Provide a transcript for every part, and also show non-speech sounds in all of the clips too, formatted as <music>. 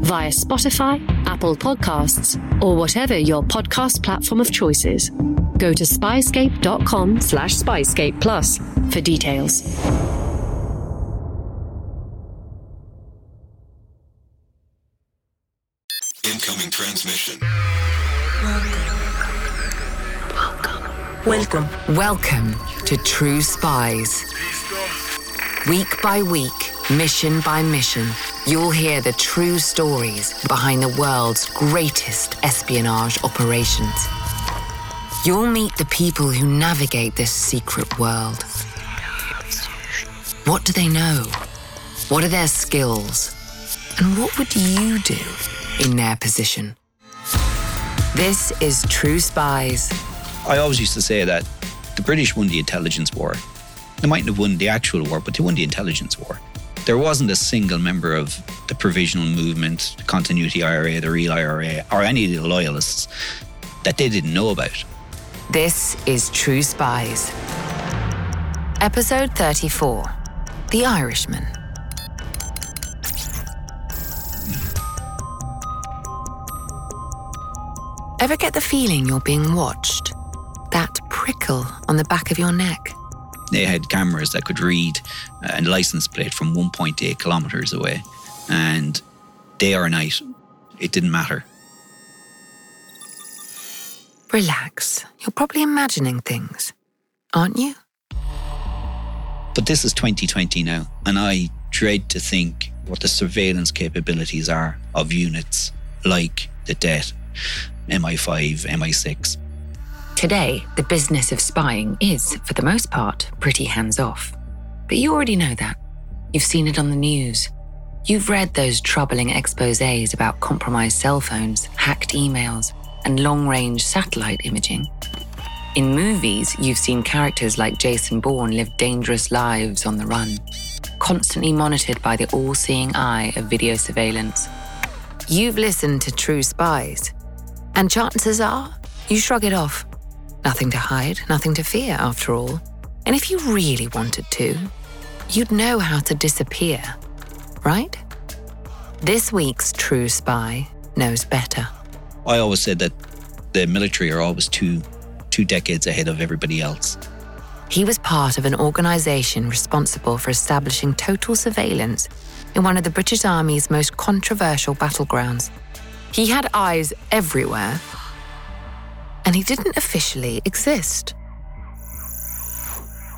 via Spotify, Apple Podcasts, or whatever your podcast platform of choice is. Go to spyscape.com slash spyscape plus for details. Incoming transmission. Welcome. Welcome Welcome to True Spies. Week by week, mission by mission, you'll hear the true stories behind the world's greatest espionage operations. You'll meet the people who navigate this secret world. What do they know? What are their skills? And what would you do in their position? This is True Spies. I always used to say that the British won the intelligence war. They mightn't have won the actual war, but they won the intelligence war. There wasn't a single member of the provisional movement, the continuity IRA, the real IRA, or any of the loyalists that they didn't know about. This is True Spies. Episode 34 The Irishman. Ever get the feeling you're being watched? That prickle on the back of your neck? They had cameras that could read uh, a license plate from 1.8 kilometers away. And day or night, it didn't matter. Relax. You're probably imagining things, aren't you? But this is 2020 now, and I dread to think what the surveillance capabilities are of units like the Det, MI5, MI6. Today, the business of spying is, for the most part, pretty hands off. But you already know that. You've seen it on the news. You've read those troubling exposes about compromised cell phones, hacked emails, and long range satellite imaging. In movies, you've seen characters like Jason Bourne live dangerous lives on the run, constantly monitored by the all seeing eye of video surveillance. You've listened to True Spies, and chances are you shrug it off. Nothing to hide, nothing to fear, after all. And if you really wanted to, you'd know how to disappear, right? This week's True Spy knows better. I always said that the military are always two, two decades ahead of everybody else. He was part of an organisation responsible for establishing total surveillance in one of the British Army's most controversial battlegrounds. He had eyes everywhere, and he didn't officially exist.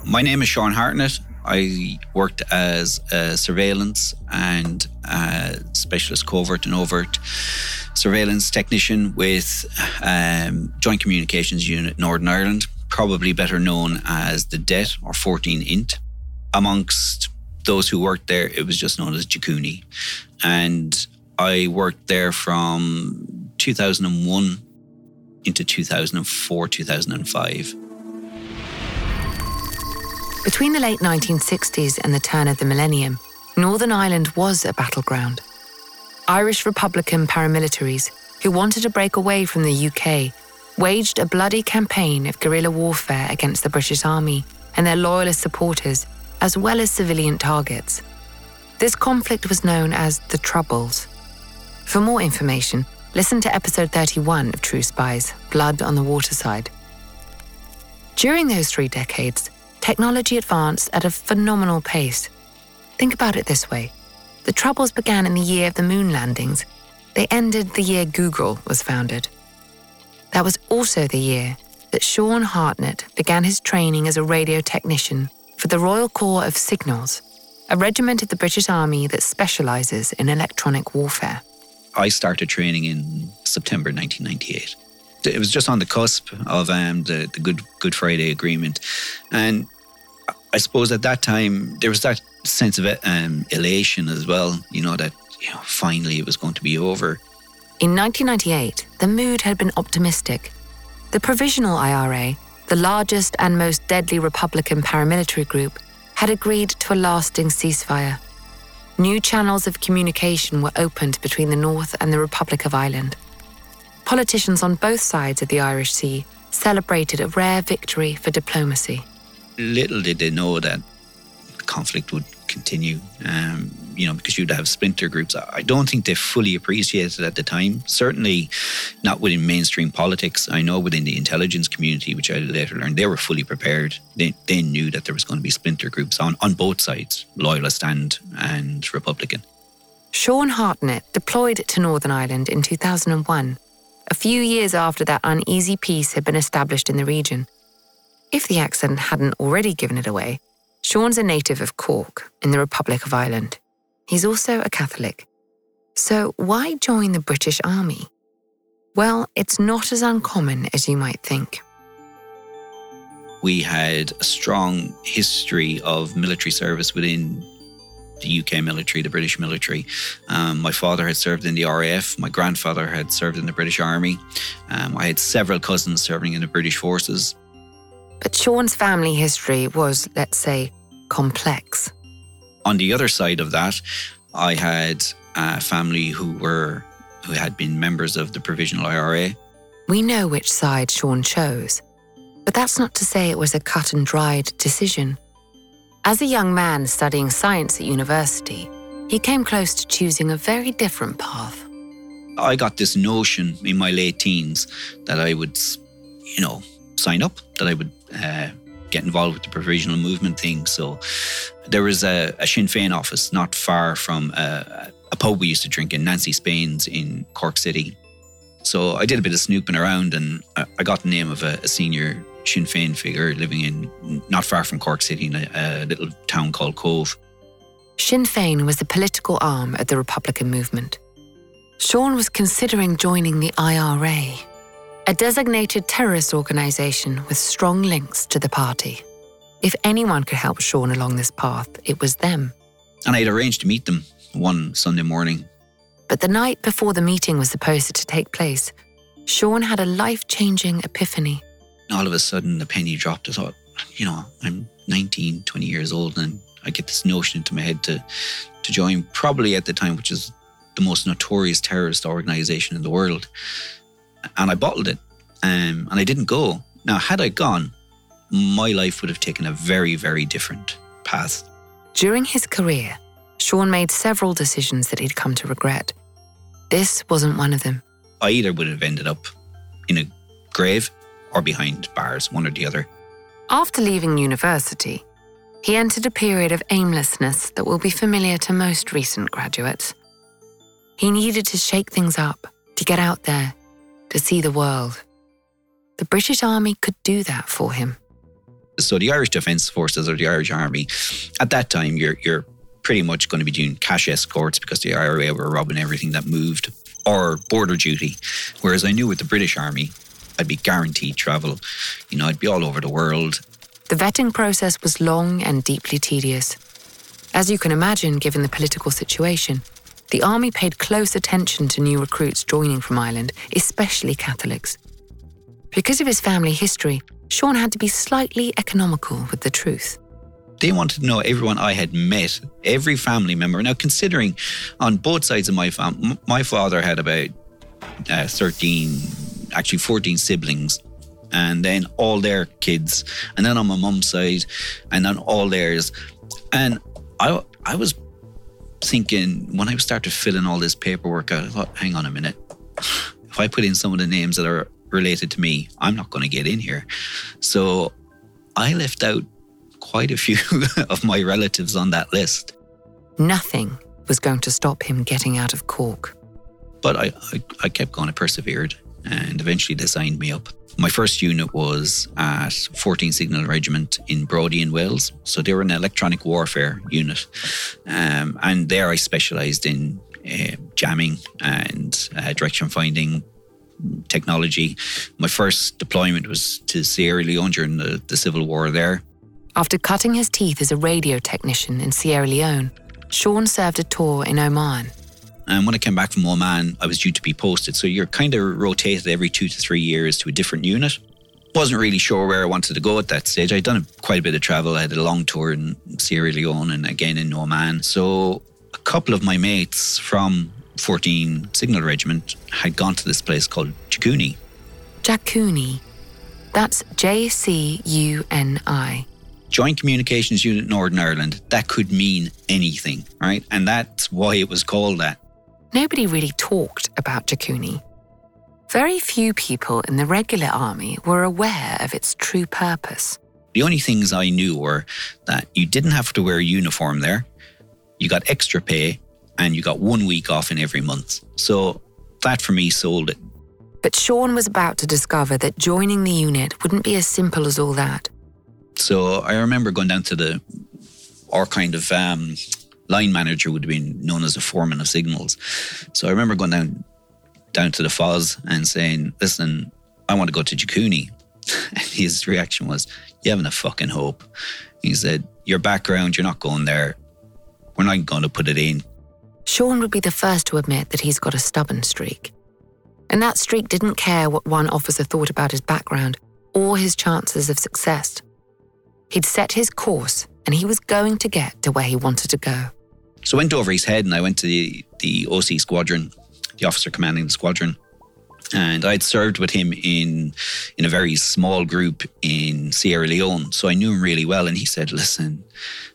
My name is Sean Hartnett. I worked as a surveillance and a specialist covert and overt surveillance technician with um, Joint Communications Unit Northern Ireland, probably better known as the DET or 14 INT. Amongst those who worked there, it was just known as Jakuni. And I worked there from 2001 into 2004, 2005. Between the late 1960s and the turn of the millennium, Northern Ireland was a battleground. Irish Republican paramilitaries, who wanted to break away from the UK, waged a bloody campaign of guerrilla warfare against the British Army and their loyalist supporters, as well as civilian targets. This conflict was known as the Troubles. For more information, listen to episode 31 of True Spies Blood on the Waterside. During those three decades, technology advanced at a phenomenal pace. Think about it this way the Troubles began in the year of the moon landings, they ended the year Google was founded. That was also the year that Sean Hartnett began his training as a radio technician for the Royal Corps of Signals, a regiment of the British Army that specialises in electronic warfare. I started training in September 1998. It was just on the cusp of um, the, the Good Good Friday Agreement, and I suppose at that time there was that sense of um, elation as well. You know that you know finally it was going to be over. In 1998, the mood had been optimistic. The Provisional IRA, the largest and most deadly Republican paramilitary group, had agreed to a lasting ceasefire. New channels of communication were opened between the North and the Republic of Ireland. Politicians on both sides of the Irish Sea celebrated a rare victory for diplomacy. Little did they know that conflict would continue. Um, you know, because you'd have splinter groups. I don't think they fully appreciated at the time. Certainly not within mainstream politics. I know within the intelligence community, which I later learned, they were fully prepared. They, they knew that there was going to be splinter groups on, on both sides, loyalist and, and Republican. Sean Hartnett deployed to Northern Ireland in 2001, a few years after that uneasy peace had been established in the region. If the accent hadn't already given it away, Sean's a native of Cork in the Republic of Ireland. He's also a Catholic. So, why join the British Army? Well, it's not as uncommon as you might think. We had a strong history of military service within the UK military, the British military. Um, my father had served in the RAF. My grandfather had served in the British Army. Um, I had several cousins serving in the British forces. But Sean's family history was, let's say, complex. On the other side of that, I had a family who were who had been members of the Provisional IRA. We know which side Sean chose, but that's not to say it was a cut and dried decision. As a young man studying science at university, he came close to choosing a very different path. I got this notion in my late teens that I would, you know, sign up, that I would uh, get involved with the provisional movement thing. So there was a, a Sinn Féin office not far from a, a pub we used to drink in, Nancy Spain's in Cork City. So I did a bit of snooping around and I got the name of a, a senior Sinn Féin figure living in not far from Cork City in a, a little town called Cobh. Sinn Féin was the political arm of the Republican movement. Sean was considering joining the IRA, a designated terrorist organization with strong links to the party. If anyone could help Sean along this path, it was them. And I'd arranged to meet them one Sunday morning. But the night before the meeting was supposed to take place, Sean had a life changing epiphany. All of a sudden, the penny dropped. I thought, you know, I'm 19, 20 years old, and I get this notion into my head to, to join, probably at the time, which is the most notorious terrorist organization in the world. And I bottled it, um, and I didn't go. Now, had I gone, my life would have taken a very, very different path. During his career, Sean made several decisions that he'd come to regret. This wasn't one of them. I either would have ended up in a grave or behind bars, one or the other. After leaving university, he entered a period of aimlessness that will be familiar to most recent graduates. He needed to shake things up, to get out there, to see the world. The British Army could do that for him. So the Irish Defence Forces or the Irish Army, at that time, you're you're pretty much going to be doing cash escorts because the IRA were robbing everything that moved, or border duty. Whereas I knew with the British Army, I'd be guaranteed travel. You know, I'd be all over the world. The vetting process was long and deeply tedious. As you can imagine, given the political situation, the army paid close attention to new recruits joining from Ireland, especially Catholics. Because of his family history, Sean had to be slightly economical with the truth. They wanted to know everyone I had met, every family member. Now, considering on both sides of my family, my father had about uh, 13, actually 14 siblings, and then all their kids, and then on my mum's side, and then all theirs. And I, I was thinking when I started filling all this paperwork out, I thought, hang on a minute. If I put in some of the names that are related to me, I'm not going to get in here. So I left out quite a few <laughs> of my relatives on that list. Nothing was going to stop him getting out of Cork. But I, I, I kept going, I persevered, and eventually they signed me up. My first unit was at 14 Signal Regiment in Brawdy in Wales. So they were an electronic warfare unit. Um, and there I specialised in uh, jamming and uh, direction finding, technology. My first deployment was to Sierra Leone during the, the civil war there. After cutting his teeth as a radio technician in Sierra Leone, Sean served a tour in Oman. And when I came back from Oman, I was due to be posted. So you're kind of rotated every two to three years to a different unit. Wasn't really sure where I wanted to go at that stage. I'd done quite a bit of travel. I had a long tour in Sierra Leone and again in Oman. So a couple of my mates from 14 Signal Regiment had gone to this place called Jakuni. Jakuni. That's J C U N I. Joint Communications Unit Northern Ireland, that could mean anything, right? And that's why it was called that. Nobody really talked about Jakuni. Very few people in the regular army were aware of its true purpose. The only things I knew were that you didn't have to wear a uniform there, you got extra pay, and you got one week off in every month. So that for me sold it. But Sean was about to discover that joining the unit wouldn't be as simple as all that. So I remember going down to the, our kind of um, line manager would have been known as a foreman of signals. So I remember going down down to the FOS and saying, "Listen, I want to go to Jakuni." <laughs> And his reaction was, "You haven't a fucking hope." He said, "Your background, you're not going there. We're not going to put it in." Sean would be the first to admit that he's got a stubborn streak. And that streak didn't care what one officer thought about his background or his chances of success. He'd set his course and he was going to get to where he wanted to go. So I went over his head and I went to the, the OC squadron, the officer commanding the squadron. And I'd served with him in in a very small group in Sierra Leone. So I knew him really well. And he said, listen,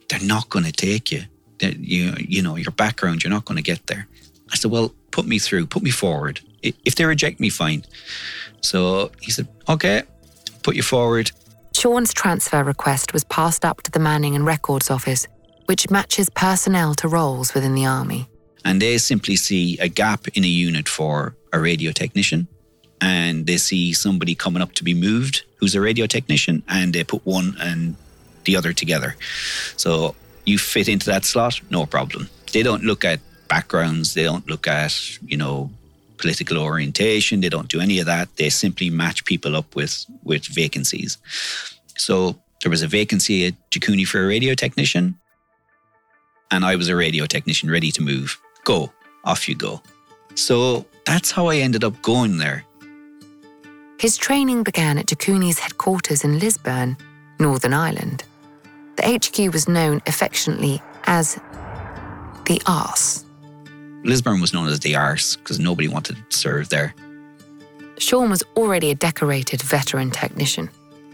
they're not going to take you. You, you know, your background, you're not going to get there. I said, well, put me through, put me forward. If they reject me, fine. So he said, okay, put you forward. Sean's transfer request was passed up to the Manning and Records Office, which matches personnel to roles within the Army. And they simply see a gap in a unit for a radio technician. And they see somebody coming up to be moved who's a radio technician, and they put one and the other together. So you fit into that slot, no problem. They don't look at backgrounds, they don't look at, you know, political orientation, they don't do any of that. They simply match people up with with vacancies. So there was a vacancy at Jakuni for a radio technician, and I was a radio technician ready to move. Go, off you go. So that's how I ended up going there. His training began at Jakuni's headquarters in Lisburn, Northern Ireland. The HQ was known affectionately as the Arse. Lisburn was known as the Arse because nobody wanted to serve there. Sean was already a decorated veteran technician,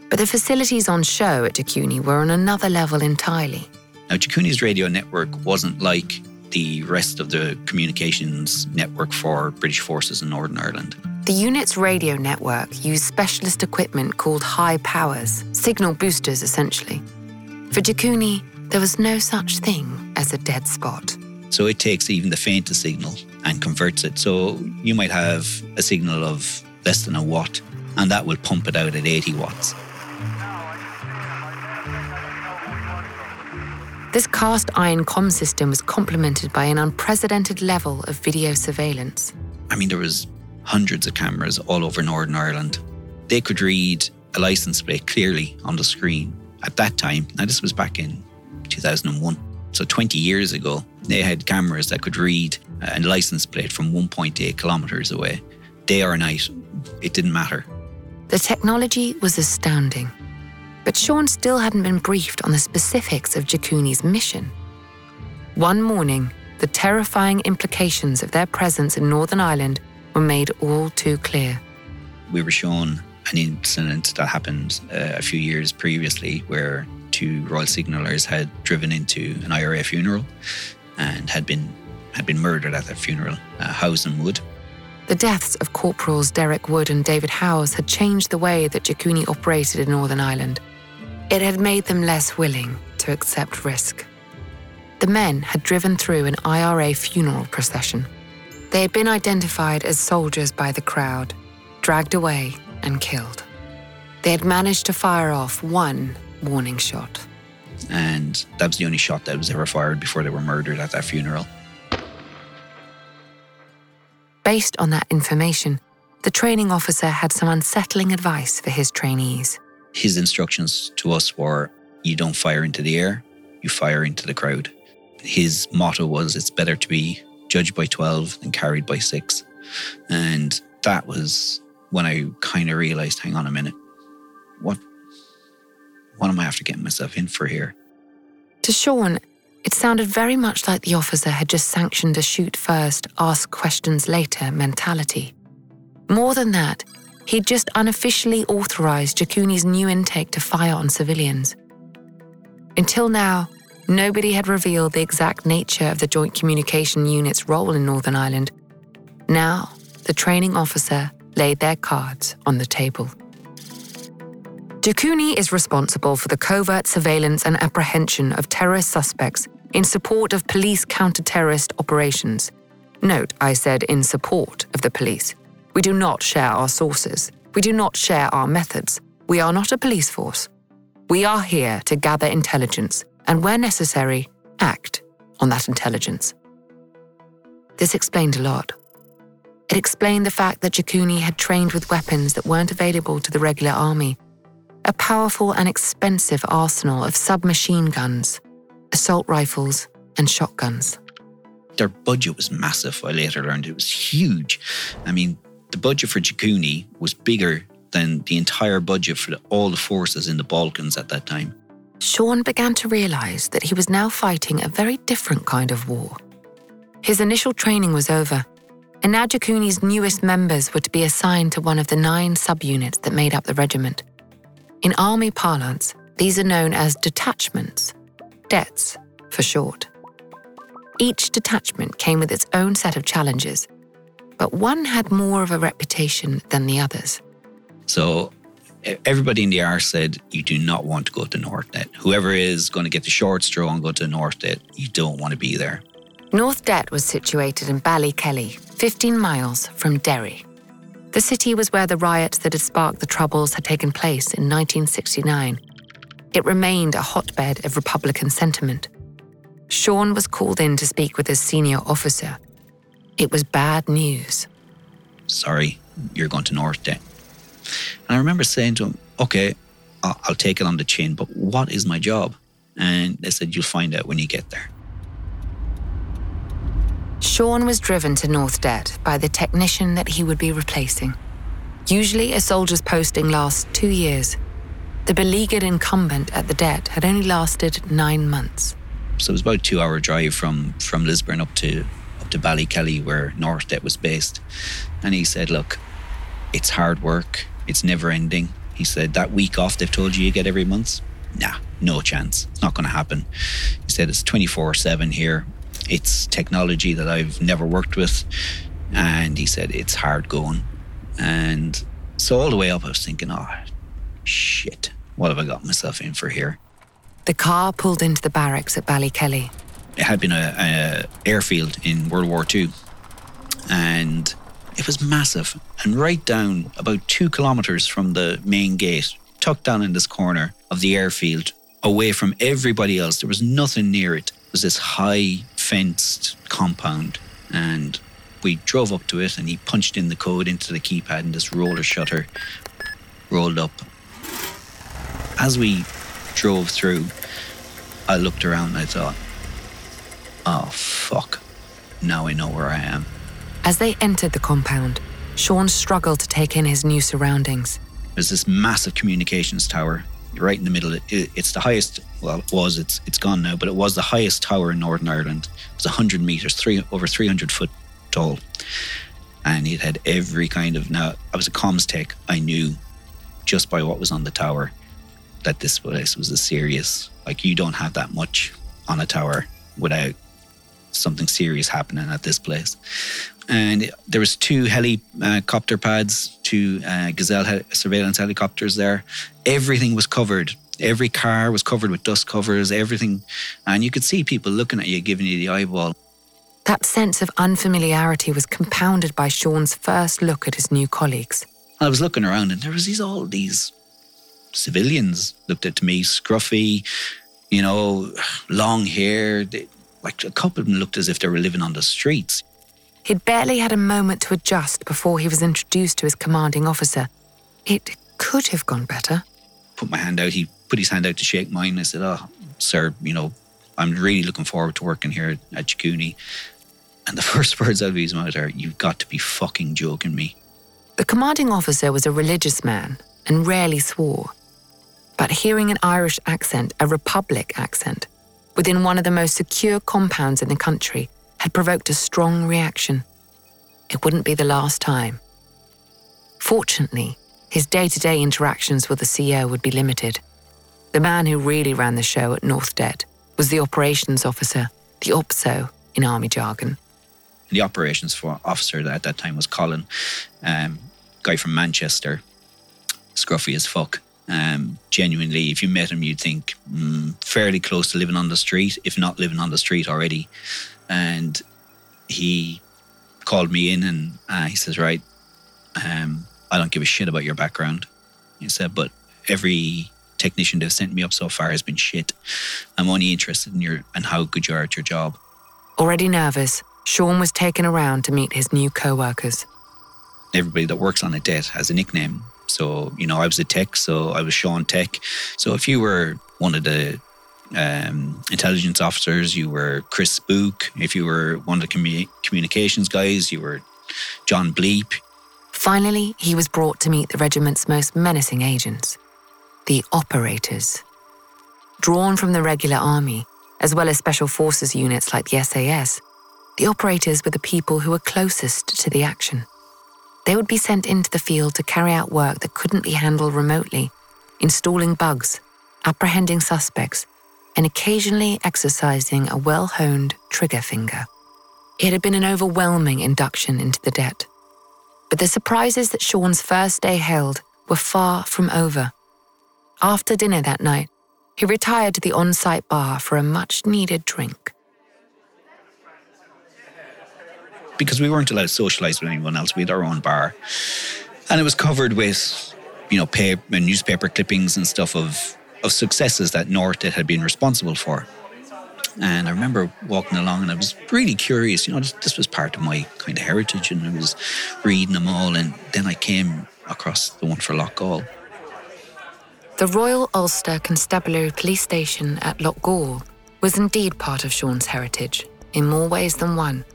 but the facilities on show at Jakuni were on another level entirely. Now, Jakuni's radio network wasn't like the rest of the communications network for British forces in Northern Ireland. The unit's radio network used specialist equipment called high powers, signal boosters essentially. For Jakuni, there was no such thing as a dead spot. So it takes even the faintest signal and converts it. So you might have a signal of less than a watt, and that will pump it out at 80 watts. This cast iron com system was complemented by an unprecedented level of video surveillance. I mean, there was hundreds of cameras all over Northern Ireland. They could read a license plate clearly on the screen at that time. Now, this was back in 2001. So 20 years ago, they had cameras that could read uh, a license plate from 1.8 kilometers away. Day or night, it didn't matter. The technology was astounding. But Sean still hadn't been briefed on the specifics of Jakuni's mission. One morning, the terrifying implications of their presence in Northern Ireland were made all too clear. We were shown an incident that happened uh, a few years previously where two Royal Signallers had driven into an IRA funeral and had been had been murdered at that funeral, uh, Howes and Wood. The deaths of Corporals Derek Wood and David Howes had changed the way that Jakuni operated in Northern Ireland. It had made them less willing to accept risk. The men had driven through an IRA funeral procession. They had been identified as soldiers by the crowd, dragged away, and killed. They had managed to fire off one warning shot. And that was the only shot that was ever fired before they were murdered at that funeral. Based on that information, the training officer had some unsettling advice for his trainees. His instructions to us were you don't fire into the air, you fire into the crowd. His motto was it's better to be judged by 12 than carried by six. And that was when I kind of realized hang on a minute, what, what am I after getting myself in for here? To Sean, it sounded very much like the officer had just sanctioned a shoot first, ask questions later mentality. More than that, he'd just unofficially authorized Jakuni's new intake to fire on civilians. Until now, nobody had revealed the exact nature of the Joint Communication Unit's role in Northern Ireland. Now, the training officer laid their cards on the table. Jakuni is responsible for the covert surveillance and apprehension of terrorist suspects in support of police counter-terrorist operations. Note, I said in support of the police. We do not share our sources. We do not share our methods. We are not a police force. We are here to gather intelligence and, where necessary, act on that intelligence. This explained a lot. It explained the fact that Jakuni had trained with weapons that weren't available to the regular army a powerful and expensive arsenal of submachine guns, assault rifles, and shotguns. Their budget was massive. I later learned it was huge. I mean, the budget for Jakuni was bigger than the entire budget for all the forces in the Balkans at that time. Sean began to realize that he was now fighting a very different kind of war. His initial training was over, and now Jakuni's newest members were to be assigned to one of the nine subunits that made up the regiment. In Army parlance, these are known as detachments, dets for short. Each detachment came with its own set of challenges, but one had more of a reputation than the others. So everybody in the R said you do not want to go to North Det. Whoever is going to get the short straw and go to North Det, you don't want to be there. North Det was situated in Ballykelly, 15 miles from Derry. The city was where the riots that had sparked the Troubles had taken place in 1969. It remained a hotbed of Republican sentiment. Sean was called in to speak with his senior officer. It was bad news. Sorry, you're going to North Det. And I remember saying to him, okay, I'll, take it on the chin, but what is my job? And they said, you'll find out when you get there. Sean was driven to North Det by the technician that he would be replacing. Usually, a soldier's posting lasts two years. The beleaguered incumbent at the Det had only lasted nine months. So it was about a two-hour drive from from Lisburn up to to Ballykelly, where North Det was based. And he said, "Look, it's hard work. It's never ending." He said, "That week off they've told you you get every month, nah, no chance. It's not going to happen." He said, "It's twenty-four-seven here. It's technology that I've never worked with. And he said, it's hard going. And so all the way up, I was thinking, oh, shit, what have I got myself in for here? The car pulled into the barracks at Ballykelly. It had been a, a airfield in World War II. And it was massive. And right down about two kilometres from the main gate, tucked down in this corner of the airfield, away from everybody else, there was nothing near it was this high fenced compound and we drove up to it and he punched in the code into the keypad and this roller shutter rolled up. As we drove through, I looked around and I thought, oh fuck, now I know where I am. As they entered the compound, Sean struggled to take in his new surroundings. There's this massive communications tower right in the middle. It, it's the highest. Well, it was. It's it's gone now, but it was the highest tower in Northern Ireland. It was hundred meters, three over three hundred foot tall, and it had every kind of. Now I was a comms tech. I knew just by what was on the tower that this place was a serious. Like you don't have that much on a tower without something serious happening at this place. And there was two helicopter pads, two uh, Gazelle he- surveillance helicopters there. Everything was covered. Every car was covered with dust covers, everything. And you could see people looking at you, giving you the eyeball. That sense of unfamiliarity was compounded by Sean's first look at his new colleagues. I was looking around and there was these all these civilians looked at me, scruffy, you know, long hair. They, like a couple of them looked as if they were living on the streets. He'd barely had a moment to adjust before he was introduced to his commanding officer. It could have gone better. Put my hand out. He put his hand out to shake mine. I said, "Oh, sir, you know, I'm really looking forward to working here at Jakuni." And the <laughs> first words out of his mouth are, You've got to be fucking joking me. The commanding officer was a religious man and rarely swore. But hearing an Irish accent, a Republic accent, within one of the most secure compounds in the country had provoked a strong reaction. It wouldn't be the last time. Fortunately, his day to day interactions with the CEO would be limited. The man who really ran the show at North Det was the operations officer, the OPSO in Army jargon. The operations for officer at that time was Colin, um, guy from Manchester, scruffy as fuck. Um, genuinely, if you met him, you'd think mm, fairly close to living on the street, if not living on the street already. And he called me in and uh, he says, Right, um, I don't give a shit about your background. He said, But every technician they've sent me up so far has been shit. I'm only interested in your and how good you are at your job. Already nervous, Sean was taken around to meet his new co workers. Everybody that works on a Det has a nickname. So, you know, I was a tech, so I was Sean Tech. So if you were one of the um, intelligence officers, you were Chris Spook. If you were one of the commu- communications guys, you were John Bleep. Finally, he was brought to meet the regiment's most menacing agents, the operators. Drawn from the regular army, as well as special forces units like the SAS, the operators were the people who were closest to the action. They would be sent into the field to carry out work that couldn't be handled remotely, installing bugs, apprehending suspects, and occasionally exercising a well honed trigger finger. It had been an overwhelming induction into the Det. But the surprises that Sean's first day held were far from over. After dinner that night, he retired to the on site bar for a much needed drink. Because we weren't allowed to socialize with anyone else, we had our own bar. And it was covered with, you know, paper, newspaper clippings and stuff of, of successes that North had been responsible for. And I remember walking along and I was really curious. You know, this, this was part of my kind of heritage and I was reading them all. And then I came across the one for Loughgall. The Royal Ulster Constabulary Police Station at Loughgall was indeed part of Sean's heritage, in more ways than one.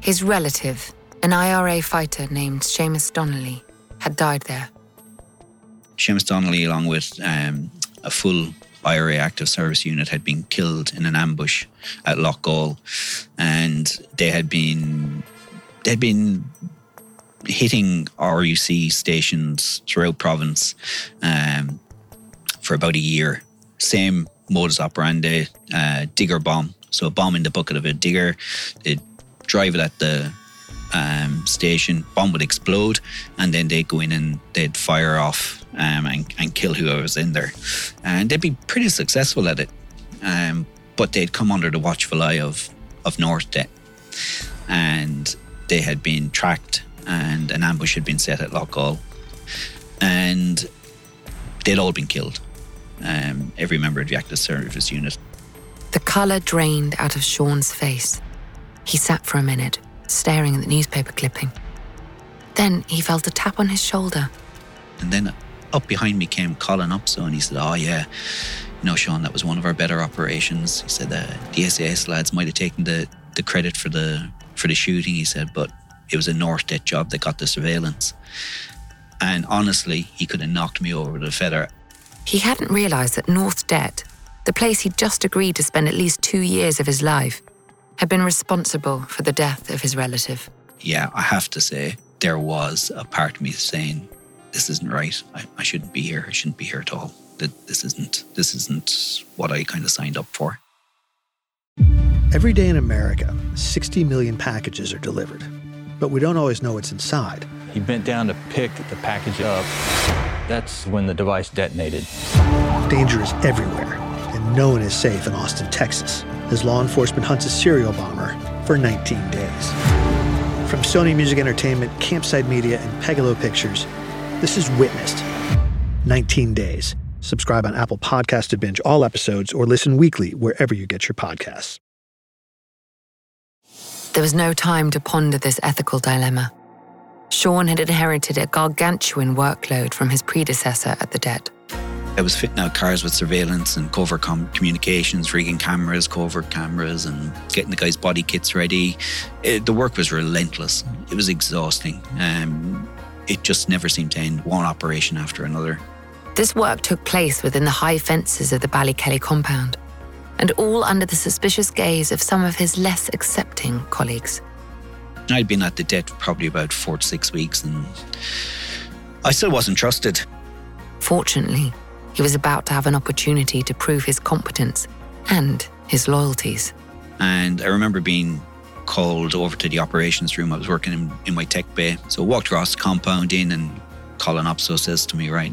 His relative, an IRA fighter named Seamus Donnelly, had died there. Seamus Donnelly, along with um, a full IRA active service unit, had been killed in an ambush at Loughgall, and they had been they had been hitting RUC stations throughout province um, for about a year. Same modus operandi, uh, digger bomb. So a bomb in the bucket of a digger. Drive it at the um, station, bomb would explode, and then they'd go in and they'd fire off um, and, and kill whoever's in there. And they'd be pretty successful at it. Um, but they'd come under the watchful eye of, of North Det. And they had been tracked and an ambush had been set at Loughgall. And they'd all been killed. Um, every member of the active service unit. The colour drained out of Sean's face. He sat for a minute, staring at the newspaper clipping. Then he felt a tap on his shoulder. And then up behind me came Colin Opso and he said, Oh, yeah, you know, Sean, that was one of our better operations. He said, uh, The SAS lads might have taken the, the credit for the, for the shooting, he said, but it was a North Det job that got the surveillance. And honestly, he could have knocked me over with a feather. He hadn't realised that North Det, the place he'd just agreed to spend at least two years of his life, had been responsible for the death of his relative. Yeah, I have to say, there was a part of me saying, this isn't right. I, I shouldn't be here. I shouldn't be here at all. That this isn't this isn't what I kind of signed up for. Every day in America, 60 million packages are delivered, but we don't always know what's inside. He bent down to pick the package up. That's when the device detonated. Danger is everywhere, and no one is safe in Austin, Texas, as law enforcement hunts a serial bomber for 19 days. From Sony Music Entertainment, Campside Media, and Pegalo Pictures, this is Witnessed 19 Days. Subscribe on Apple Podcast to binge all episodes or listen weekly wherever you get your podcasts. There was no time to ponder this ethical dilemma. Sean had inherited a gargantuan workload from his predecessor at the det. I was fitting out cars with surveillance and covert com- communications, rigging cameras, covert cameras, and getting the guys' body kits ready. It, the work was relentless. It was exhausting. Um, it just never seemed to end one operation after another. This work took place within the high fences of the Ballykelly compound, and all under the suspicious gaze of some of his less accepting colleagues. I'd been at the for probably about four to six weeks, and I still wasn't trusted. Fortunately, he was about to have an opportunity to prove his competence and his loyalties. And I remember being called over to the operations room. I was working in, in my tech bay. So I walked across the compound in, and Colin Opso says to me, Right,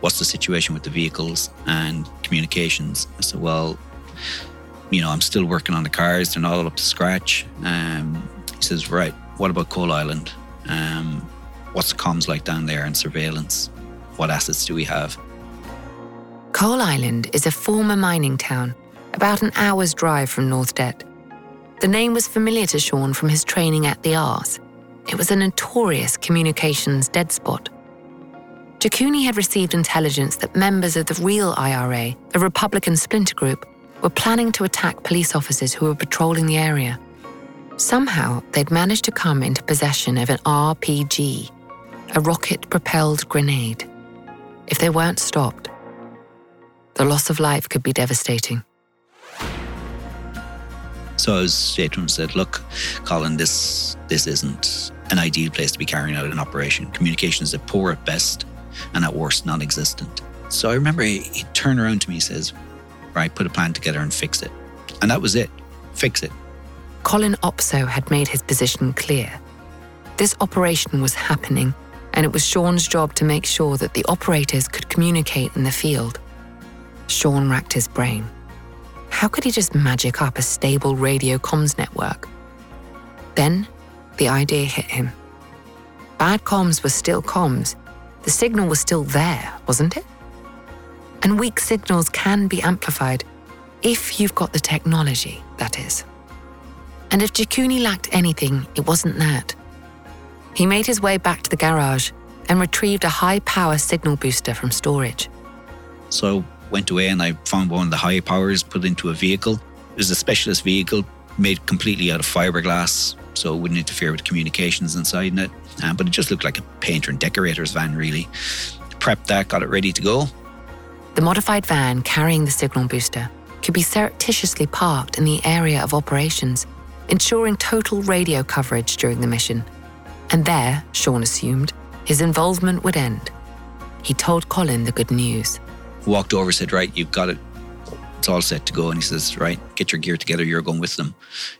what's the situation with the vehicles and communications? I said, Well, you know, I'm still working on the cars. They're not all up to scratch. Um, he says, Right, what about Coalisland? Um, what's the comms like down there and surveillance? What assets do we have? Coalisland is a former mining town, about an hour's drive from North Det. The name was familiar to Sean from his training at the Ars. It was a notorious communications dead spot. Jakuni had received intelligence that members of the real IRA, a Republican splinter group, were planning to attack police officers who were patrolling the area. Somehow, they'd managed to come into possession of an RPG, a rocket propelled grenade. If they weren't stopped, the loss of life could be devastating. So I was straight to him and said, Look, Colin, this this isn't an ideal place to be carrying out an operation. Communications are poor at best and at worst non existent. So I remember he, he turned around to me and says, Right, put a plan together and fix it. And that was it. Fix it. Colin Opso had made his position clear. This operation was happening, and it was Sean's job to make sure that the operators could communicate in the field. Sean racked his brain. How could he just magic up a stable radio comms network? Then the idea hit him. Bad comms was still comms. The signal was still there, wasn't it? And weak signals can be amplified if you've got the technology, that is. And if Jakuni lacked anything, it wasn't that. He made his way back to the garage and retrieved a high power signal booster from storage. So went away and I found one of the high powers put into a vehicle. It was a specialist vehicle made completely out of fiberglass, so it wouldn't interfere with communications inside it. Um, but it just looked like a painter and decorator's van, really. Prepped that, got it ready to go. The modified van carrying the signal booster could be surreptitiously parked in the area of operations, ensuring total radio coverage during the mission. And there, Sean assumed, his involvement would end. He told Colin the good news. Walked over, said, Right, you've got it. It's all set to go. And he says, Right, get your gear together. You're going with them.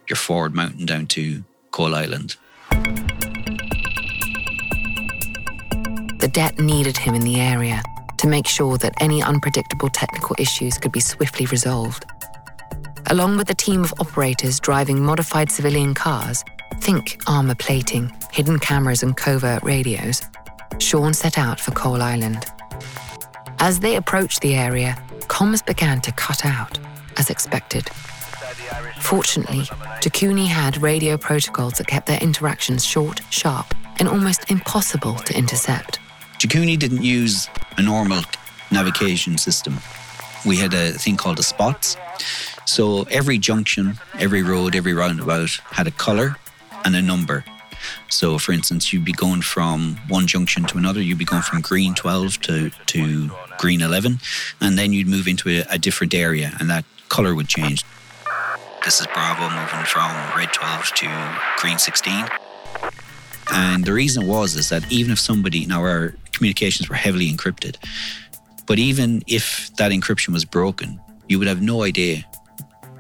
You're forward mountain down to Coalisland. The det needed him in the area to make sure that any unpredictable technical issues could be swiftly resolved. Along with a team of operators driving modified civilian cars, think armor plating, hidden cameras, and covert radios, Sean set out for Coalisland. As they approached the area, comms began to cut out, as expected. Fortunately, Jakuni had radio protocols that kept their interactions short, sharp, and almost impossible to intercept. Jakuni didn't use a normal navigation system. We had a thing called the spots. So every junction, every road, every roundabout had a colour and a number. So, for instance, you'd be going from one junction to another. You'd be going from green 12 to, to green 11, and then you'd move into a, a different area, and that colour would change. This is Bravo moving from red 12 to green 16. And the reason was is that even if somebody, now our communications were heavily encrypted, but even if that encryption was broken, you would have no idea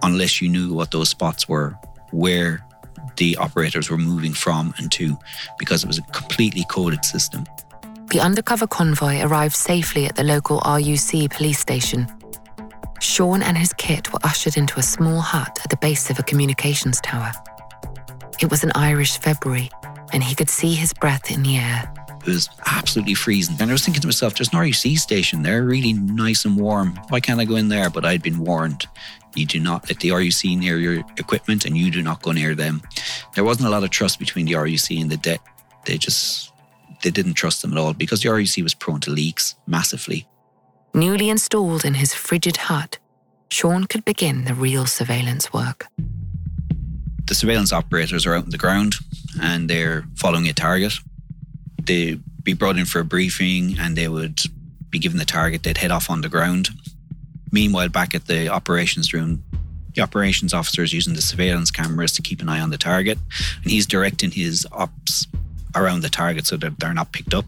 unless you knew what those spots were, where the operators were moving from and to, because it was a completely coded system. The undercover convoy arrived safely at the local RUC police station. Sean and his kit were ushered into a small hut at the base of a communications tower. It was an Irish February, and he could see his breath in the air. It was absolutely freezing. And I was thinking to myself, there's an RUC station there, really nice and warm. Why can't I go in there? But I'd been warned. You do not let the RUC near your equipment and you do not go near them. There wasn't a lot of trust between the RUC and the det. They just they didn't trust them at all because the RUC was prone to leaks massively. Newly installed in his frigid hut, Sean could begin the real surveillance work. The surveillance operators are out on the ground and they're following a target. They'd be brought in for a briefing and they would be given the target. They'd head off on the ground. Meanwhile, back at the operations room, the operations officer is using the surveillance cameras to keep an eye on the target, and he's directing his ops around the target so that they're not picked up.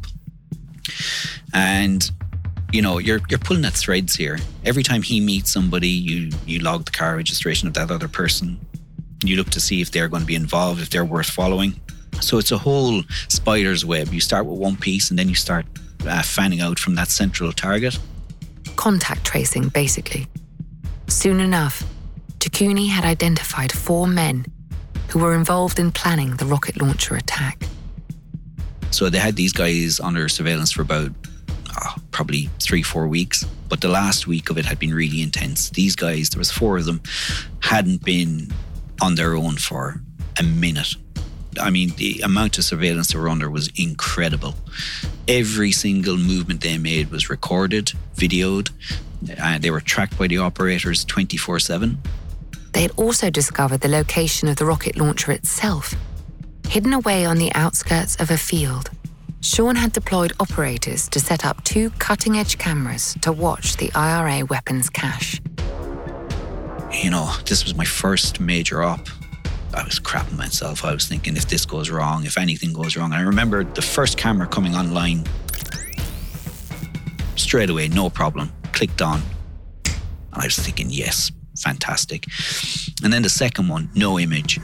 And you know, you're you're pulling at threads here. Every time he meets somebody, you you log the car registration of that other person. You look to see if they're going to be involved, if they're worth following. So it's a whole spider's web. You start with one piece, and then you start uh, fanning out from that central target. Contact tracing, basically. Soon enough, Jakuni had identified four men who were involved in planning the rocket launcher attack. So they had these guys under surveillance for about oh, probably three, four weeks. But the last week of it had been really intense. These guys, there was four of them, hadn't been on their own for a minute. I mean, the amount of surveillance they were under was incredible. Every single movement they made was recorded, videoed. Uh, they were tracked by the operators 24 7. They had also discovered the location of the rocket launcher itself, hidden away on the outskirts of a field. Sean had deployed operators to set up two cutting edge cameras to watch the IRA weapons cache. You know, this was my first major op. I was crapping myself. I was thinking if this goes wrong, if anything goes wrong. And I remember the first camera coming online straight away, no problem, clicked on. And I was thinking, yes, fantastic. And then the second one, no image.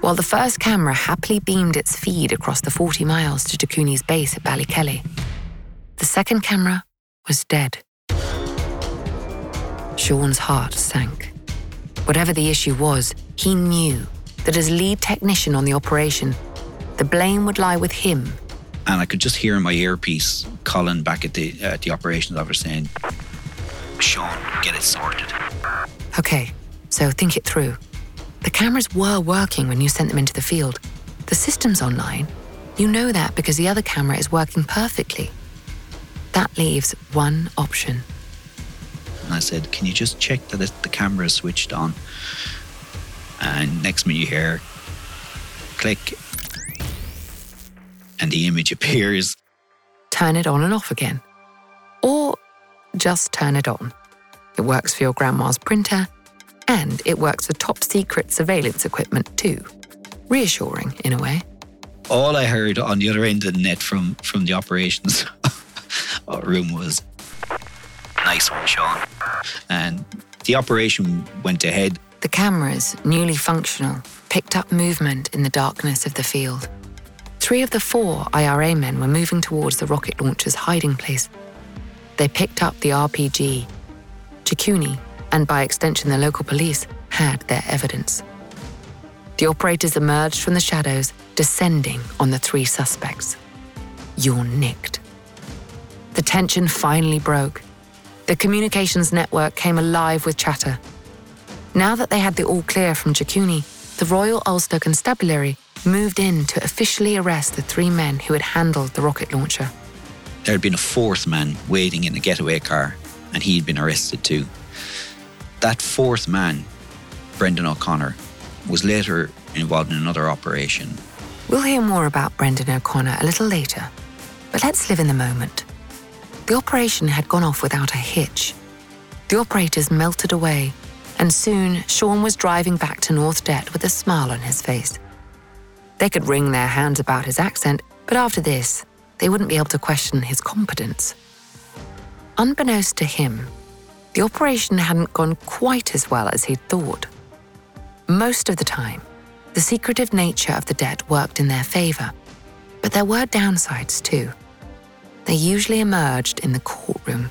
While the first camera happily beamed its feed across the 40 miles to Jakuni's base at Ballykelly, the second camera was dead. Sean's heart sank. Whatever the issue was, he knew that as lead technician on the operation, the blame would lie with him. And I could just hear in my earpiece Colin back at the the operations officer saying, Sean, get it sorted. Okay, so think it through. The cameras were working when you sent them into the field. The system's online. You know that because the other camera is working perfectly. That leaves one option. And I said, Can you just check that it, the camera is switched on? And next minute you hear click, and the image appears. Turn it on and off again. Or just turn it on. It works for your grandma's printer, and it works for top secret surveillance equipment too. Reassuring, in a way. All I heard on the other end of the net from, from the operations <laughs> uh, room was, Nice one, Sean. And the operation went ahead. The cameras, newly functional, picked up movement in the darkness of the field. Three of the four IRA men were moving towards the rocket launcher's hiding place. They picked up the RPG. Jakuni, and by extension the local police, had their evidence. The operators emerged from the shadows, descending on the three suspects. You're nicked. The tension finally broke. The communications network came alive with chatter. Now that they had the all clear from Jakuni, the Royal Ulster Constabulary moved in to officially arrest the three men who had handled the rocket launcher. There had been a fourth man waiting in a getaway car, and he had been arrested too. That fourth man, Brendan O'Connor, was later involved in another operation. We'll hear more about Brendan O'Connor a little later, but let's live in the moment. The operation had gone off without a hitch. The operators melted away, and soon Sean was driving back to North Det with a smile on his face. They could wring their hands about his accent, but after this, they wouldn't be able to question his competence. Unbeknownst to him, the operation hadn't gone quite as well as he'd thought. Most of the time, the secretive nature of the Det worked in their favour, but there were downsides too. They usually emerged in the courtroom.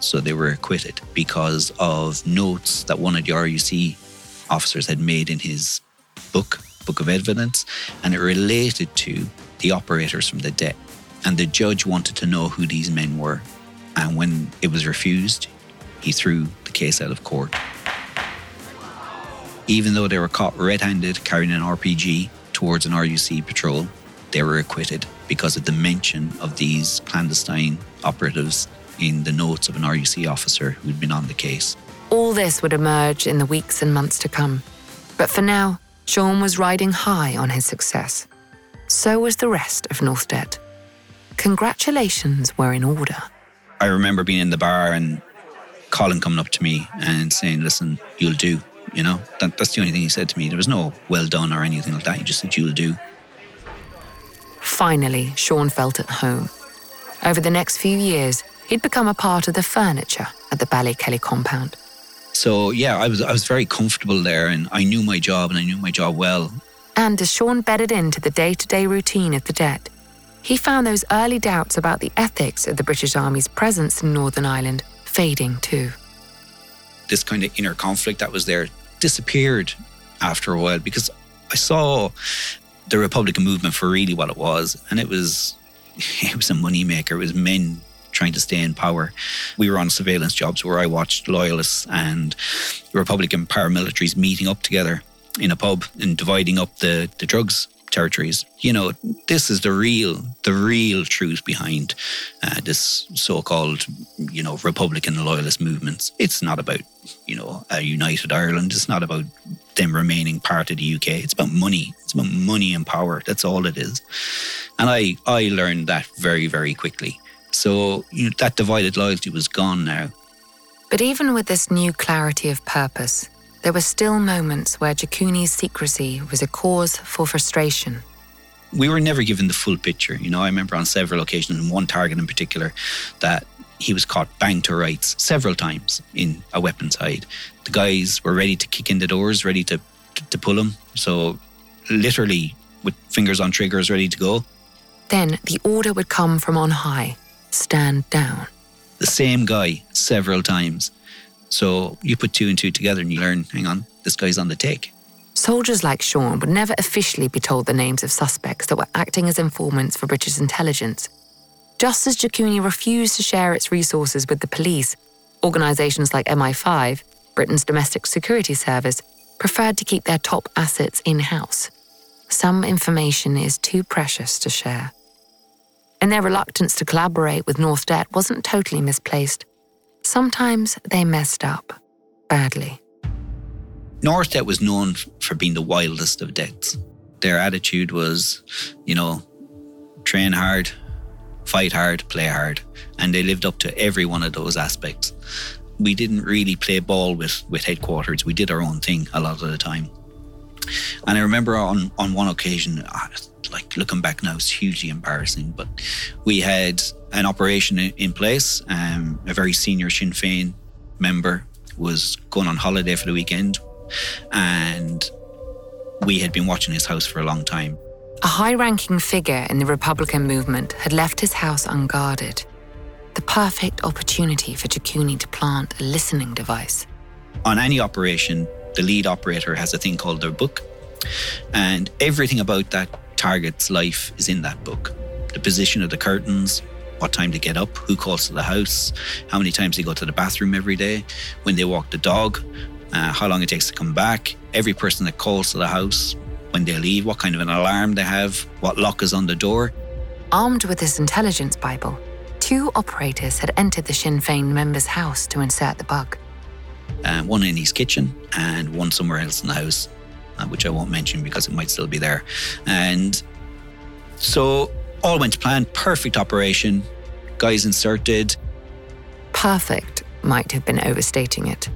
So they were acquitted because of notes that one of the RUC officers had made in his book, Book of Evidence, and it related to the operators from the Det. And the judge wanted to know who these men were. And when it was refused, he threw the case out of court. Even though they were caught red handed carrying an RPG towards an RUC patrol, they were acquitted because of the mention of these clandestine operatives in the notes of an RUC officer who'd been on the case. All this would emerge in the weeks and months to come. But for now, Sean was riding high on his success. So was the rest of North Det. Congratulations were in order. I remember being in the bar and Colin coming up to me and saying, Listen, you'll do. You know, that, that's the only thing he said to me. There was no well done or anything like that. He just said, You'll do. Finally, Sean felt at home. Over the next few years, he'd become a part of the furniture at the Ballykelly compound. So yeah, I was I was very comfortable there, and I knew my job, and I knew my job well. And as Sean bedded into the day to day routine of the Det, he found those early doubts about the ethics of the British Army's presence in Northern Ireland fading too. This kind of inner conflict that was there disappeared after a while because I saw the Republican movement for really what it was, and it was <laughs> it was a moneymaker. It was men trying to stay in power. We were on surveillance jobs where I watched loyalists and Republican paramilitaries meeting up together in a pub and dividing up the, the drugs territories. You know, this is the real, the real truth behind uh, this so-called, you know, Republican loyalist movements. It's not about, you know, a united Ireland. It's not about them remaining part of the UK. It's about money. It's about money and power. That's all it is. And I, I learned that very, very quickly. So you know, that divided loyalty was gone now. But even with this new clarity of purpose, there were still moments where Jakuni's secrecy was a cause for frustration. We were never given the full picture. You know, I remember on several occasions, and one target in particular, that he was caught banged to rights several times in a weapons hide. The guys were ready to kick in the doors, ready to, to, to pull him. So, literally, with fingers on triggers, ready to go. Then the order would come from on high stand down. The same guy several times. So you put two and two together and you learn hang on, this guy's on the take. Soldiers like Sean would never officially be told the names of suspects that were acting as informants for British intelligence. Just as Jakuni refused to share its resources with the police, organisations like MI5, Britain's domestic security service, preferred to keep their top assets in house. Some information is too precious to share and their reluctance to collaborate with North Det wasn't totally misplaced. Sometimes they messed up badly. North Det was known for being the wildest of Dets. Their attitude was, you know, train hard, fight hard, play hard. And they lived up to every one of those aspects. We didn't really play ball with, with headquarters. We did our own thing a lot of the time. And I remember on, on one occasion, uh, like looking back now, it's hugely embarrassing. But we had an operation in place. Um, a very senior Sinn Féin member was going on holiday for the weekend, and we had been watching his house for a long time. A high ranking figure in the Republican movement had left his house unguarded. The perfect opportunity for Jakuni to plant a listening device. On any operation, the lead operator has a thing called their book, and everything about that target's life is in that book. The position of the curtains, what time they get up, who calls to the house, how many times they go to the bathroom every day, when they walk the dog, uh, how long it takes to come back, every person that calls to the house, when they leave, what kind of an alarm they have, what lock is on the door. Armed with this intelligence Bible, two operators had entered the Sinn Féin member's house to insert the bug. Um, one in his kitchen and one somewhere else in the house uh, which I won't mention because it might still be there. And so all went to plan, perfect operation, guys inserted. Perfect might have been overstating it.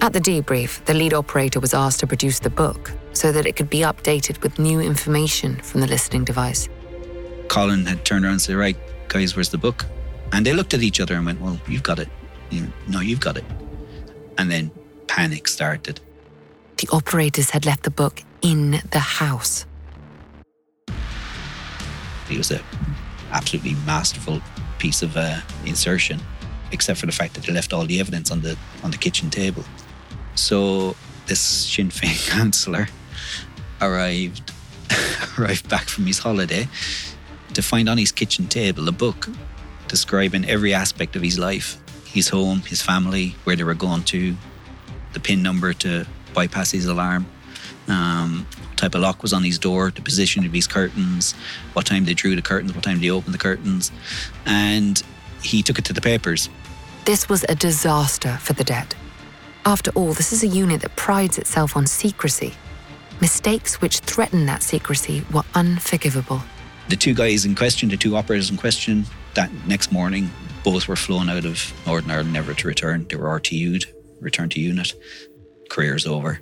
At the debrief, the lead operator was asked to produce the book so that it could be updated with new information from the listening device. Colin had turned around and said, Right, guys, where's the book? And they looked at each other and went, Well, you've got it. You, no, you've got it. And then panic started the operators had left the book in the house. It was an absolutely masterful piece of uh, insertion, except for the fact that they left all the evidence on the on the kitchen table. So this Sinn Féin <laughs> councillor arrived <laughs> arrived back from his holiday to find on his kitchen table a book describing every aspect of his life, his home, his family, where they were going to, the pin number to bypass his alarm. Um, type of lock was on his door, the position of his curtains, what time they drew the curtains, what time they opened the curtains. And he took it to the papers. This was a disaster for the Det. After all, this is a unit that prides itself on secrecy. Mistakes which threaten that secrecy were unforgivable. The two guys in question, the two operators in question, that next morning, both were flown out of Northern Ireland never to return. They were RTU'd, returned to unit. Career's over.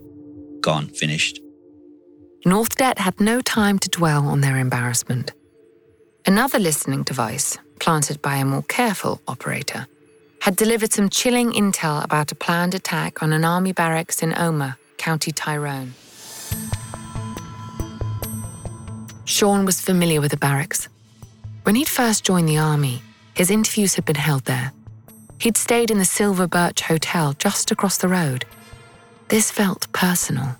Gone, finished. North Det had no time to dwell on their embarrassment. Another listening device, planted by a more careful operator, had delivered some chilling intel about a planned attack on an army barracks in Omagh, County Tyrone. Sean was familiar with the barracks. When he'd first joined the army, his interviews had been held there. He'd stayed in the Silver Birch Hotel just across the road. This felt personal.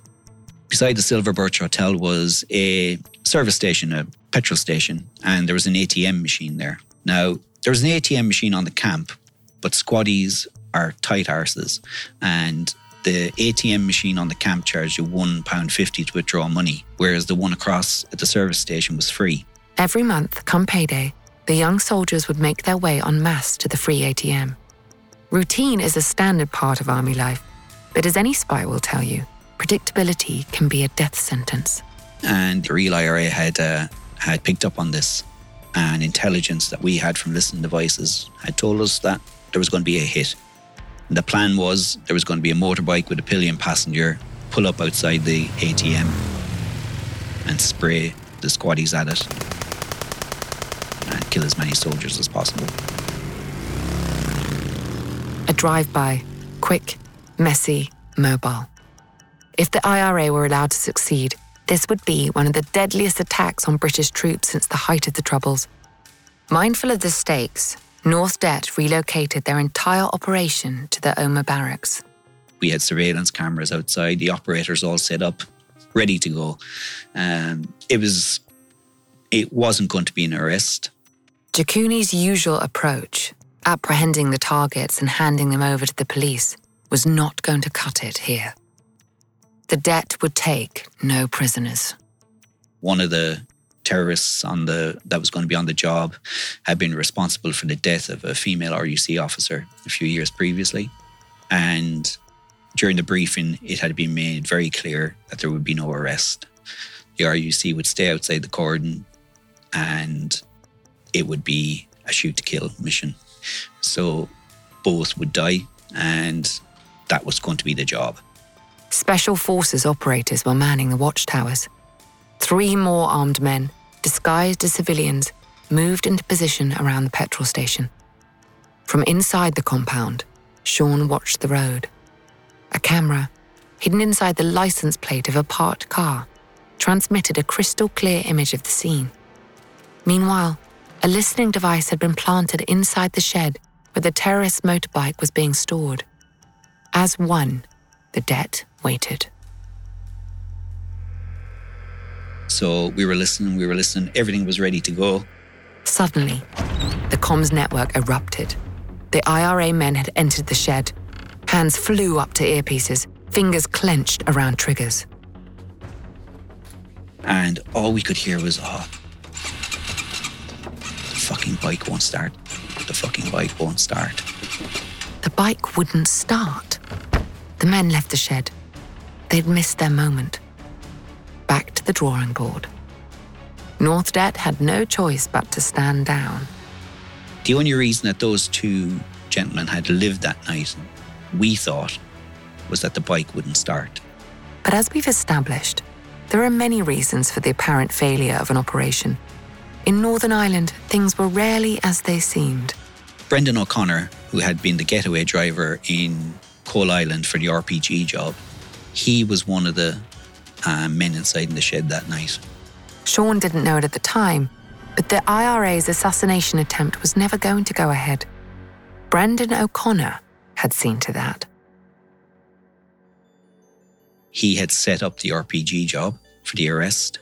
Beside the Silver Birch Hotel was a service station, a petrol station, and there was an ATM machine there. Now, there was an ATM machine on the camp, but squaddies are tight arses, and the ATM machine on the camp charged you £1.50 to withdraw money, whereas the one across at the service station was free. Every month, come payday, the young soldiers would make their way en masse to the free ATM. Routine is a standard part of army life, but as any spy will tell you, predictability can be a death sentence. And the real IRA had uh, had picked up on this, and intelligence that we had from listening devices had told us that there was going to be a hit. And the plan was there was going to be a motorbike with a pillion passenger pull up outside the ATM and spray the squaddies at it and kill as many soldiers as possible. A drive by, quick, messy, mobile. If the IRA were allowed to succeed, this would be one of the deadliest attacks on British troops since the height of the Troubles. Mindful of the stakes, North Det relocated their entire operation to the Omagh barracks. We had surveillance cameras outside, the operators all set up, ready to go. Um, it was, it wasn't going to be an arrest. Jakuni's usual approach, apprehending the targets and handing them over to the police, was not going to cut it here. The Det would take no prisoners. One of the terrorists on the that was going to be on the job had been responsible for the death of a female RUC officer a few years previously, and during the briefing, it had been made very clear that there would be no arrest. The RUC would stay outside the cordon, and it would be a shoot to kill mission. So both would die, and that was going to be the job. Special Forces operators were manning the watchtowers. Three more armed men, disguised as civilians, moved into position around the petrol station. From inside the compound, Sean watched the road. A camera, hidden inside the license plate of a parked car, transmitted a crystal clear image of the scene. Meanwhile, a listening device had been planted inside the shed where the terrorist's motorbike was being stored. As one, the Det waited. So we were listening, we were listening, everything was ready to go. Suddenly, the comms network erupted. The IRA men had entered the shed. Hands flew up to earpieces, fingers clenched around triggers. And all we could hear was, oh, the fucking bike won't start. The fucking bike won't start. The bike wouldn't start. The men left the shed. They'd missed their moment. Back to the drawing board. North Det had no choice but to stand down. The only reason that those two gentlemen had lived that night, we thought, was that the bike wouldn't start. But as we've established, there are many reasons for the apparent failure of an operation. In Northern Ireland, things were rarely as they seemed. Brendan O'Connor, who had been the getaway driver in Coalisland for the RPG job, he was one of the uh, men inside in the shed that night. Sean didn't know it at the time, but the IRA's assassination attempt was never going to go ahead. Brendan O'Connor had seen to that. He had set up the RPG job for the arrest,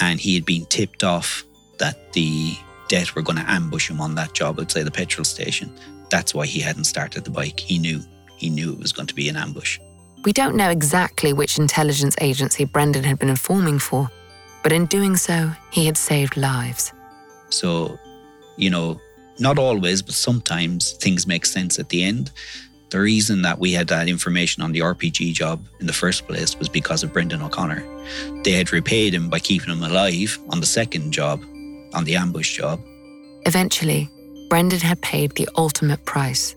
and he had been tipped off that the Det were going to ambush him on that job outside the petrol station. That's why he hadn't started the bike. He knew. He knew it was going to be an ambush. We don't know exactly which intelligence agency Brendan had been informing for, but in doing so, he had saved lives. So, you know, not always, but sometimes things make sense at the end. The reason that we had that information on the RPG job in the first place was because of Brendan O'Connor. They had repaid him by keeping him alive on the second job, on the ambush job. Eventually, Brendan had paid the ultimate price.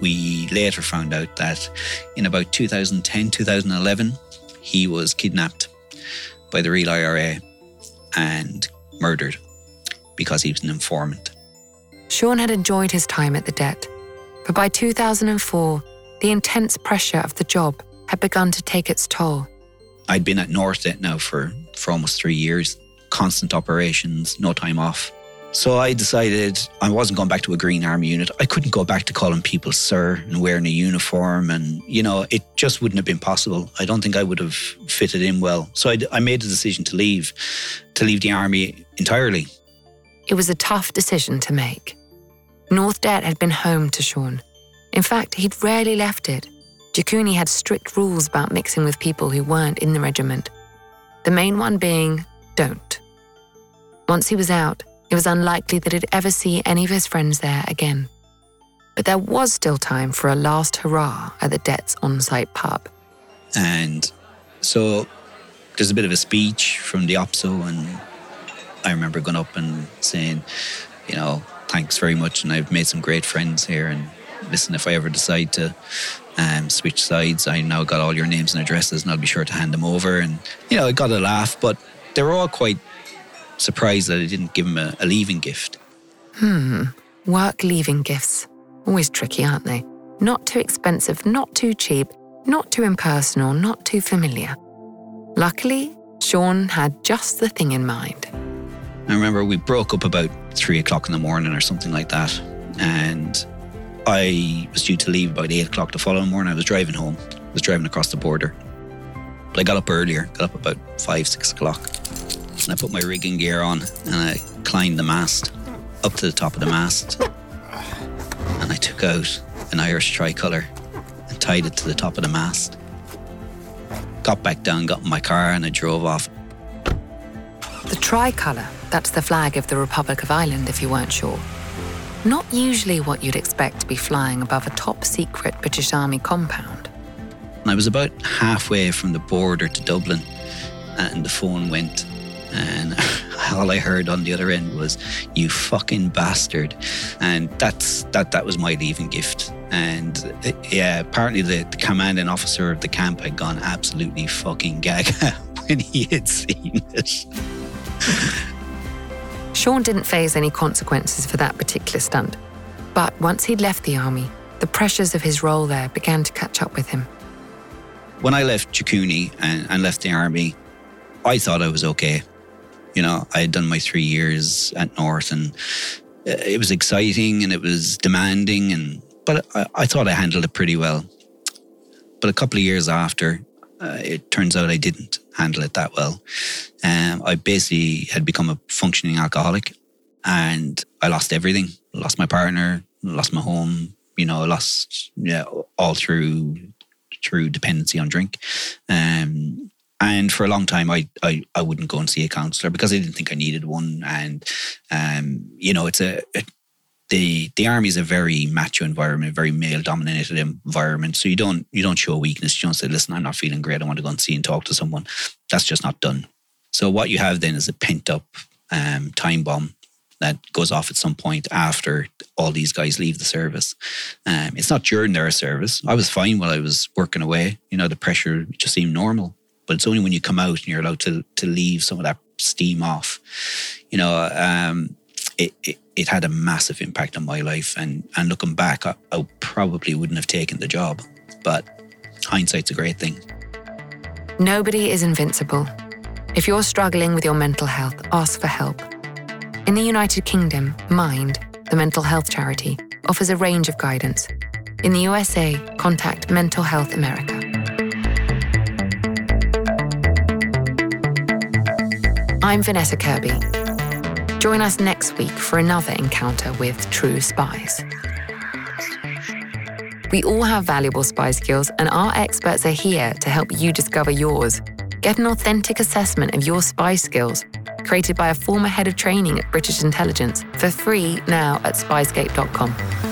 We later found out that in about 2010, 2011, he was kidnapped by the real IRA and murdered because he was an informant. Sean had enjoyed his time at the det, but by 2004, the intense pressure of the job had begun to take its toll. I'd been at Northdet now for, for almost three years, constant operations, no time off. So I decided I wasn't going back to a Green Army unit. I couldn't go back to calling people sir and wearing a uniform. And, you know, it just wouldn't have been possible. I don't think I would have fitted in well. So I, I made the decision to leave, to leave the Army entirely. It was a tough decision to make. Northdet had been home to Sean. In fact, he'd rarely left it. Jakuni had strict rules about mixing with people who weren't in the regiment. The main one being don't. Once he was out, it was unlikely that he'd ever see any of his friends there again. But there was still time for a last hurrah at the Det's on site pub. And so there's a bit of a speech from the OPSO, and I remember going up and saying, you know, thanks very much, and I've made some great friends here. And listen, if I ever decide to um, switch sides, I now got all your names and addresses, and I'll be sure to hand them over. And you know, I got a laugh, but they were all quite surprised that I didn't give him a, a leaving gift. Hmm. Work leaving gifts. Always tricky, aren't they? Not too expensive, not too cheap, not too impersonal, not too familiar. Luckily, Sean had just the thing in mind. I remember we broke up about three o'clock in the morning or something like that. And I was due to leave about eight o'clock the following morning. I was driving home, I was driving across the border. But I got up earlier, got up about five, six o'clock. And I put my rigging gear on and I climbed the mast up to the top of the mast. And I took out an Irish tricolour and tied it to the top of the mast. Got back down, got in my car, and I drove off. The tricolour, that's the flag of the Republic of Ireland, if you weren't sure. Not usually what you'd expect to be flying above a top secret British Army compound. And I was about halfway from the border to Dublin, and the phone went. And <laughs> all I heard on the other end was, "You fucking bastard," and that's that. That was my leaving gift. And uh, yeah, apparently the, the commanding officer of the camp had gone absolutely fucking gaga <laughs> when he had seen it. Sean didn't face any consequences for that particular stunt. But once he'd left the army, the pressures of his role there began to catch up with him. when I left Jakuni and, and left the army, I thought I was okay. You know, I had done my three years at North, and uh, it was exciting and it was demanding, and but I, I thought I handled it pretty well. But a couple of years after, uh, it turns out I didn't handle it that well. Um, I basically had become a functioning alcoholic, and I lost everything. Lost my partner, lost my home. You know, lost yeah all through through dependency on drink. Um, and for a long time, I, I I wouldn't go and see a counselor because I didn't think I needed one. And um, you know, it's a the the army is a very macho environment, very male dominated environment. So you don't you don't show weakness. You don't say, "Listen, I'm not feeling great. I want to go and see and talk to someone." That's just not done. So what you have then is a pent up um, time bomb that goes off at some point after all these guys leave the service. Um, it's not during their service. I was fine while I was working away. You know, the pressure just seemed normal. But it's only when you come out and you're allowed to to leave some of that steam off. You know, um, it, it it had a massive impact on my life. And and looking back, I, I probably wouldn't have taken the job. But hindsight's a great thing. Nobody is invincible. If you're struggling with your mental health, ask for help. In the United Kingdom, Mind, the mental health charity, offers a range of guidance. In the USA, contact Mental Health America. I'm Vanessa Kirby. Join us next week for another encounter with true spies. We all have valuable spy skills, and our experts are here to help you discover yours. Get an authentic assessment of your spy skills created by a former head of training at British intelligence, for free now at spyscape.com.